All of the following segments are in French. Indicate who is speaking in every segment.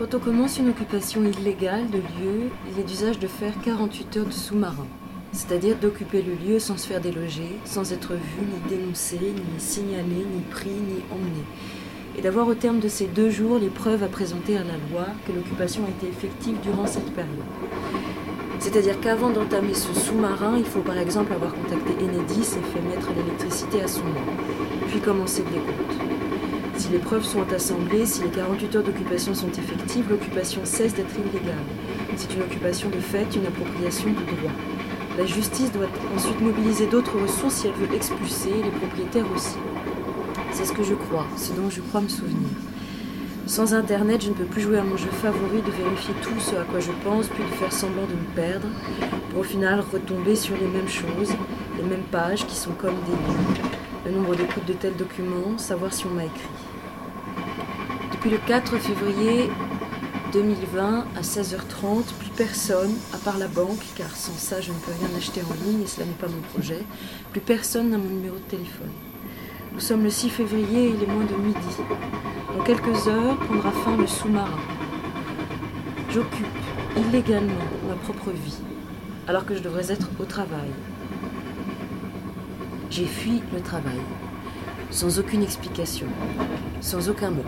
Speaker 1: Quand on commence une occupation illégale de lieu, il est d'usage de faire 48 heures de sous-marin, c'est-à-dire d'occuper le lieu sans se faire déloger, sans être vu, ni dénoncé, ni signalé, ni pris, ni emmené, et d'avoir au terme de ces deux jours les preuves à présenter à la loi que l'occupation a été effective durant cette période. C'est-à-dire qu'avant d'entamer ce sous-marin, il faut par exemple avoir contacté Enedis et fait mettre l'électricité à son nom, puis commencer le décompte. Si les preuves sont assemblées, si les 48 heures d'occupation sont effectives, l'occupation cesse d'être illégale. C'est une occupation de fait, une appropriation de droit. La justice doit ensuite mobiliser d'autres ressources si elle veut expulser, les propriétaires aussi. C'est ce que je crois, ce dont je crois me souvenir. Sans Internet, je ne peux plus jouer à mon jeu favori de vérifier tout ce à quoi je pense, puis de faire semblant de me perdre, pour au final retomber sur les mêmes choses, les mêmes pages qui sont comme des livres, le nombre d'écoutes de tels documents, savoir si on m'a écrit. Depuis le 4 février 2020 à 16h30, plus personne, à part la banque, car sans ça je ne peux rien acheter en ligne et cela n'est pas mon projet, plus personne n'a mon numéro de téléphone. Nous sommes le 6 février et il est moins de midi. Dans quelques heures prendra fin le sous-marin. J'occupe illégalement ma propre vie, alors que je devrais être au travail. J'ai fui le travail, sans aucune explication, sans aucun mot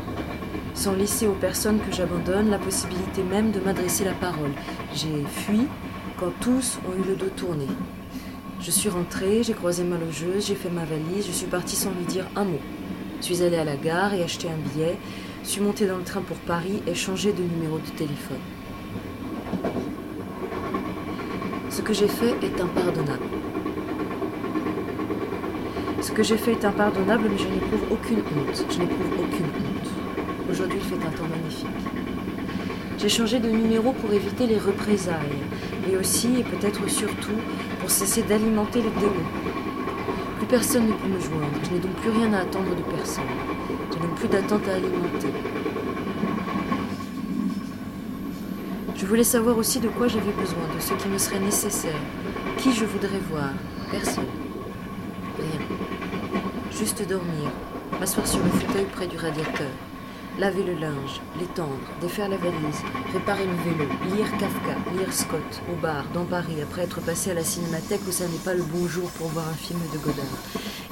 Speaker 1: sans laisser aux personnes que j'abandonne la possibilité même de m'adresser la parole. J'ai fui quand tous ont eu le dos tourné. Je suis rentrée, j'ai croisé ma logeuse, j'ai fait ma valise, je suis partie sans lui dire un mot. Je suis allée à la gare et acheté un billet, suis montée dans le train pour Paris et changé de numéro de téléphone. Ce que j'ai fait est impardonnable. Ce que j'ai fait est impardonnable, mais je n'éprouve aucune honte. Je n'éprouve aucune honte. Aujourd'hui, il fait un temps magnifique. J'ai changé de numéro pour éviter les représailles, et aussi, et peut-être surtout, pour cesser d'alimenter le démon. Plus personne ne peut me joindre, je n'ai donc plus rien à attendre de personne. Je n'ai plus d'attente à alimenter. Je voulais savoir aussi de quoi j'avais besoin, de ce qui me serait nécessaire, qui je voudrais voir? Personne. Rien. Juste dormir, m'asseoir sur le fauteuil près du radiateur laver le linge, l'étendre, défaire la valise, réparer le vélo, lire Kafka, lire Scott, au bar, dans Paris, après être passé à la cinémathèque où ça n'est pas le bon jour pour voir un film de Godard.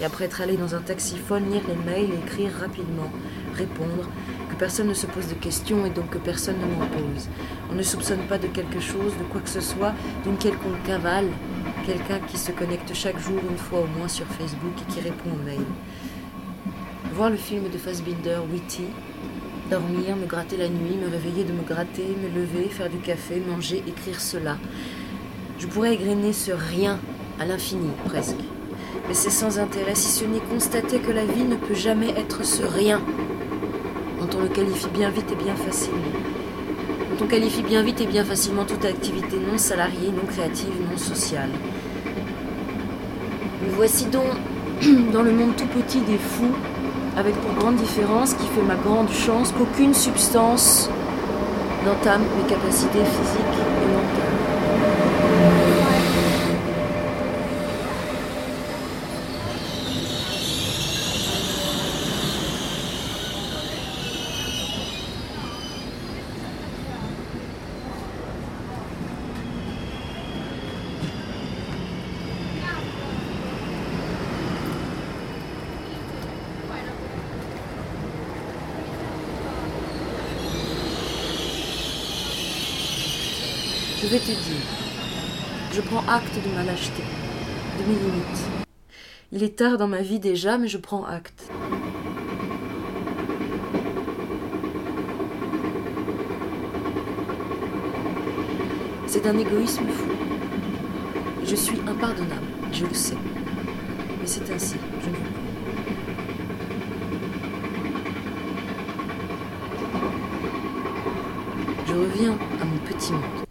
Speaker 1: Et après être allé dans un taxiphone, lire les mails écrire rapidement, répondre, que personne ne se pose de questions et donc que personne ne m'en pose. On ne soupçonne pas de quelque chose, de quoi que ce soit, d'une quelconque cavale, quelqu'un qui se connecte chaque jour une fois au moins sur Facebook et qui répond aux mails. Voir le film de Fassbinder, Witty, dormir, me gratter la nuit, me réveiller de me gratter, me lever, faire du café, manger, écrire cela. Je pourrais égrener ce rien à l'infini presque. Mais c'est sans intérêt si ce n'est constater que la vie ne peut jamais être ce rien dont on le qualifie bien vite et bien facilement. Dont on qualifie bien vite et bien facilement toute activité non salariée, non créative, non sociale. Nous voici donc dans le monde tout petit des fous avec pour grande différence qui fait ma grande chance qu'aucune substance n'entame mes capacités physiques et mentales. Je vais te dire, je prends acte de ma lâcheté, de mes limites. Il est tard dans ma vie déjà, mais je prends acte. C'est d'un égoïsme fou. Je suis impardonnable, je le sais. Mais c'est ainsi, je ne veux. Je reviens à mon petit monde.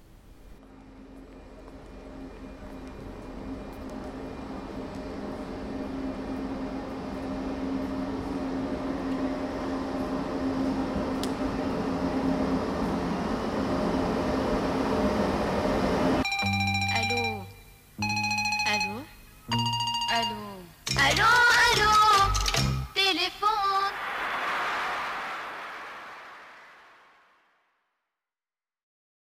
Speaker 1: Allô Allô